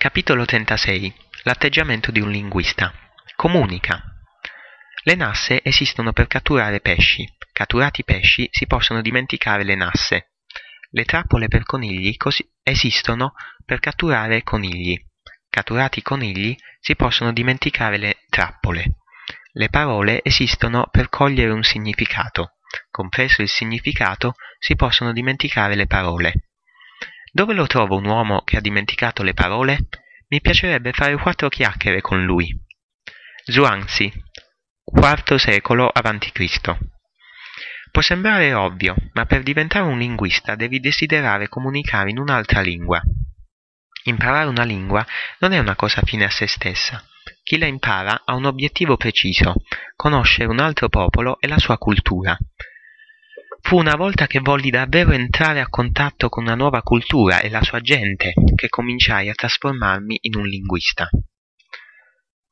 Capitolo 36 L'atteggiamento di un linguista. Comunica. Le nasse esistono per catturare pesci. Catturati pesci si possono dimenticare le nasse. Le trappole per conigli esistono per catturare conigli. Catturati conigli si possono dimenticare le trappole. Le parole esistono per cogliere un significato. Compreso il significato si possono dimenticare le parole. Dove lo trovo un uomo che ha dimenticato le parole? Mi piacerebbe fare quattro chiacchiere con lui. Zhuangzi, IV secolo a.C. Può sembrare ovvio, ma per diventare un linguista devi desiderare comunicare in un'altra lingua. Imparare una lingua non è una cosa fine a se stessa. Chi la impara ha un obiettivo preciso, conoscere un altro popolo e la sua cultura. Fu una volta che volli davvero entrare a contatto con una nuova cultura e la sua gente che cominciai a trasformarmi in un linguista.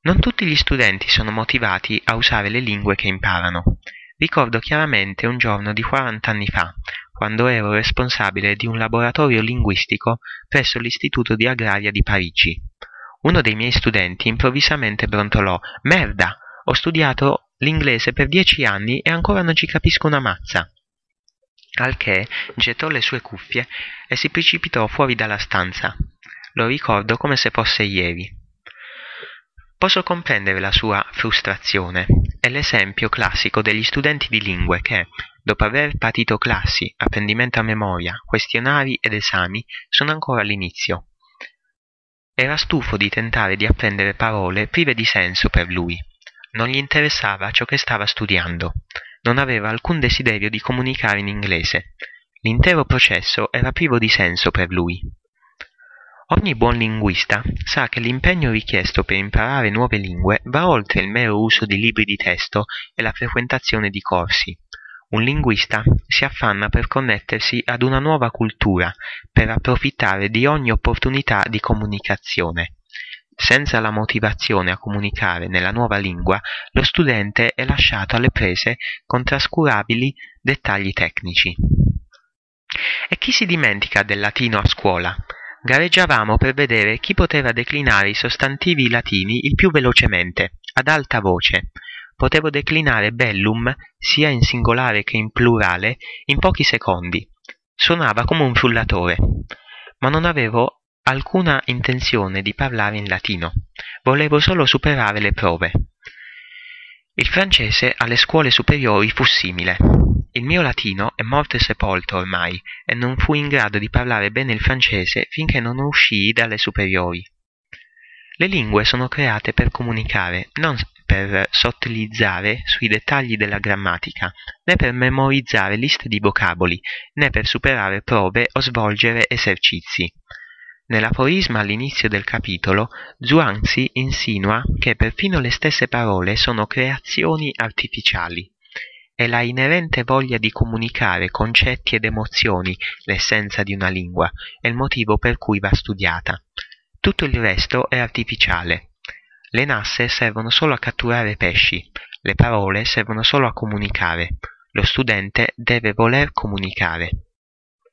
Non tutti gli studenti sono motivati a usare le lingue che imparano. Ricordo chiaramente un giorno di 40 anni fa, quando ero responsabile di un laboratorio linguistico presso l'Istituto di Agraria di Parigi. Uno dei miei studenti improvvisamente brontolò Merda! Ho studiato l'inglese per dieci anni e ancora non ci capisco una mazza al che gettò le sue cuffie e si precipitò fuori dalla stanza. Lo ricordo come se fosse ieri. Posso comprendere la sua frustrazione. È l'esempio classico degli studenti di lingue che, dopo aver patito classi, apprendimento a memoria, questionari ed esami, sono ancora all'inizio. Era stufo di tentare di apprendere parole prive di senso per lui. Non gli interessava ciò che stava studiando non aveva alcun desiderio di comunicare in inglese. L'intero processo era privo di senso per lui. Ogni buon linguista sa che l'impegno richiesto per imparare nuove lingue va oltre il mero uso di libri di testo e la frequentazione di corsi. Un linguista si affanna per connettersi ad una nuova cultura, per approfittare di ogni opportunità di comunicazione. Senza la motivazione a comunicare nella nuova lingua, lo studente è lasciato alle prese con trascurabili dettagli tecnici. E chi si dimentica del latino a scuola? Gareggiavamo per vedere chi poteva declinare i sostantivi latini il più velocemente, ad alta voce. Potevo declinare bellum, sia in singolare che in plurale, in pochi secondi. Suonava come un frullatore. Ma non avevo alcuna intenzione di parlare in latino, volevo solo superare le prove. Il francese alle scuole superiori fu simile. Il mio latino è morto e sepolto ormai e non fui in grado di parlare bene il francese finché non uscii dalle superiori. Le lingue sono create per comunicare, non per sottilizzare sui dettagli della grammatica, né per memorizzare liste di vocaboli, né per superare prove o svolgere esercizi. Nell'aforisma all'inizio del capitolo, Zhuangzi insinua che perfino le stesse parole sono creazioni artificiali. È la inerente voglia di comunicare concetti ed emozioni l'essenza di una lingua e il motivo per cui va studiata. Tutto il resto è artificiale. Le nasse servono solo a catturare pesci, le parole servono solo a comunicare. Lo studente deve voler comunicare.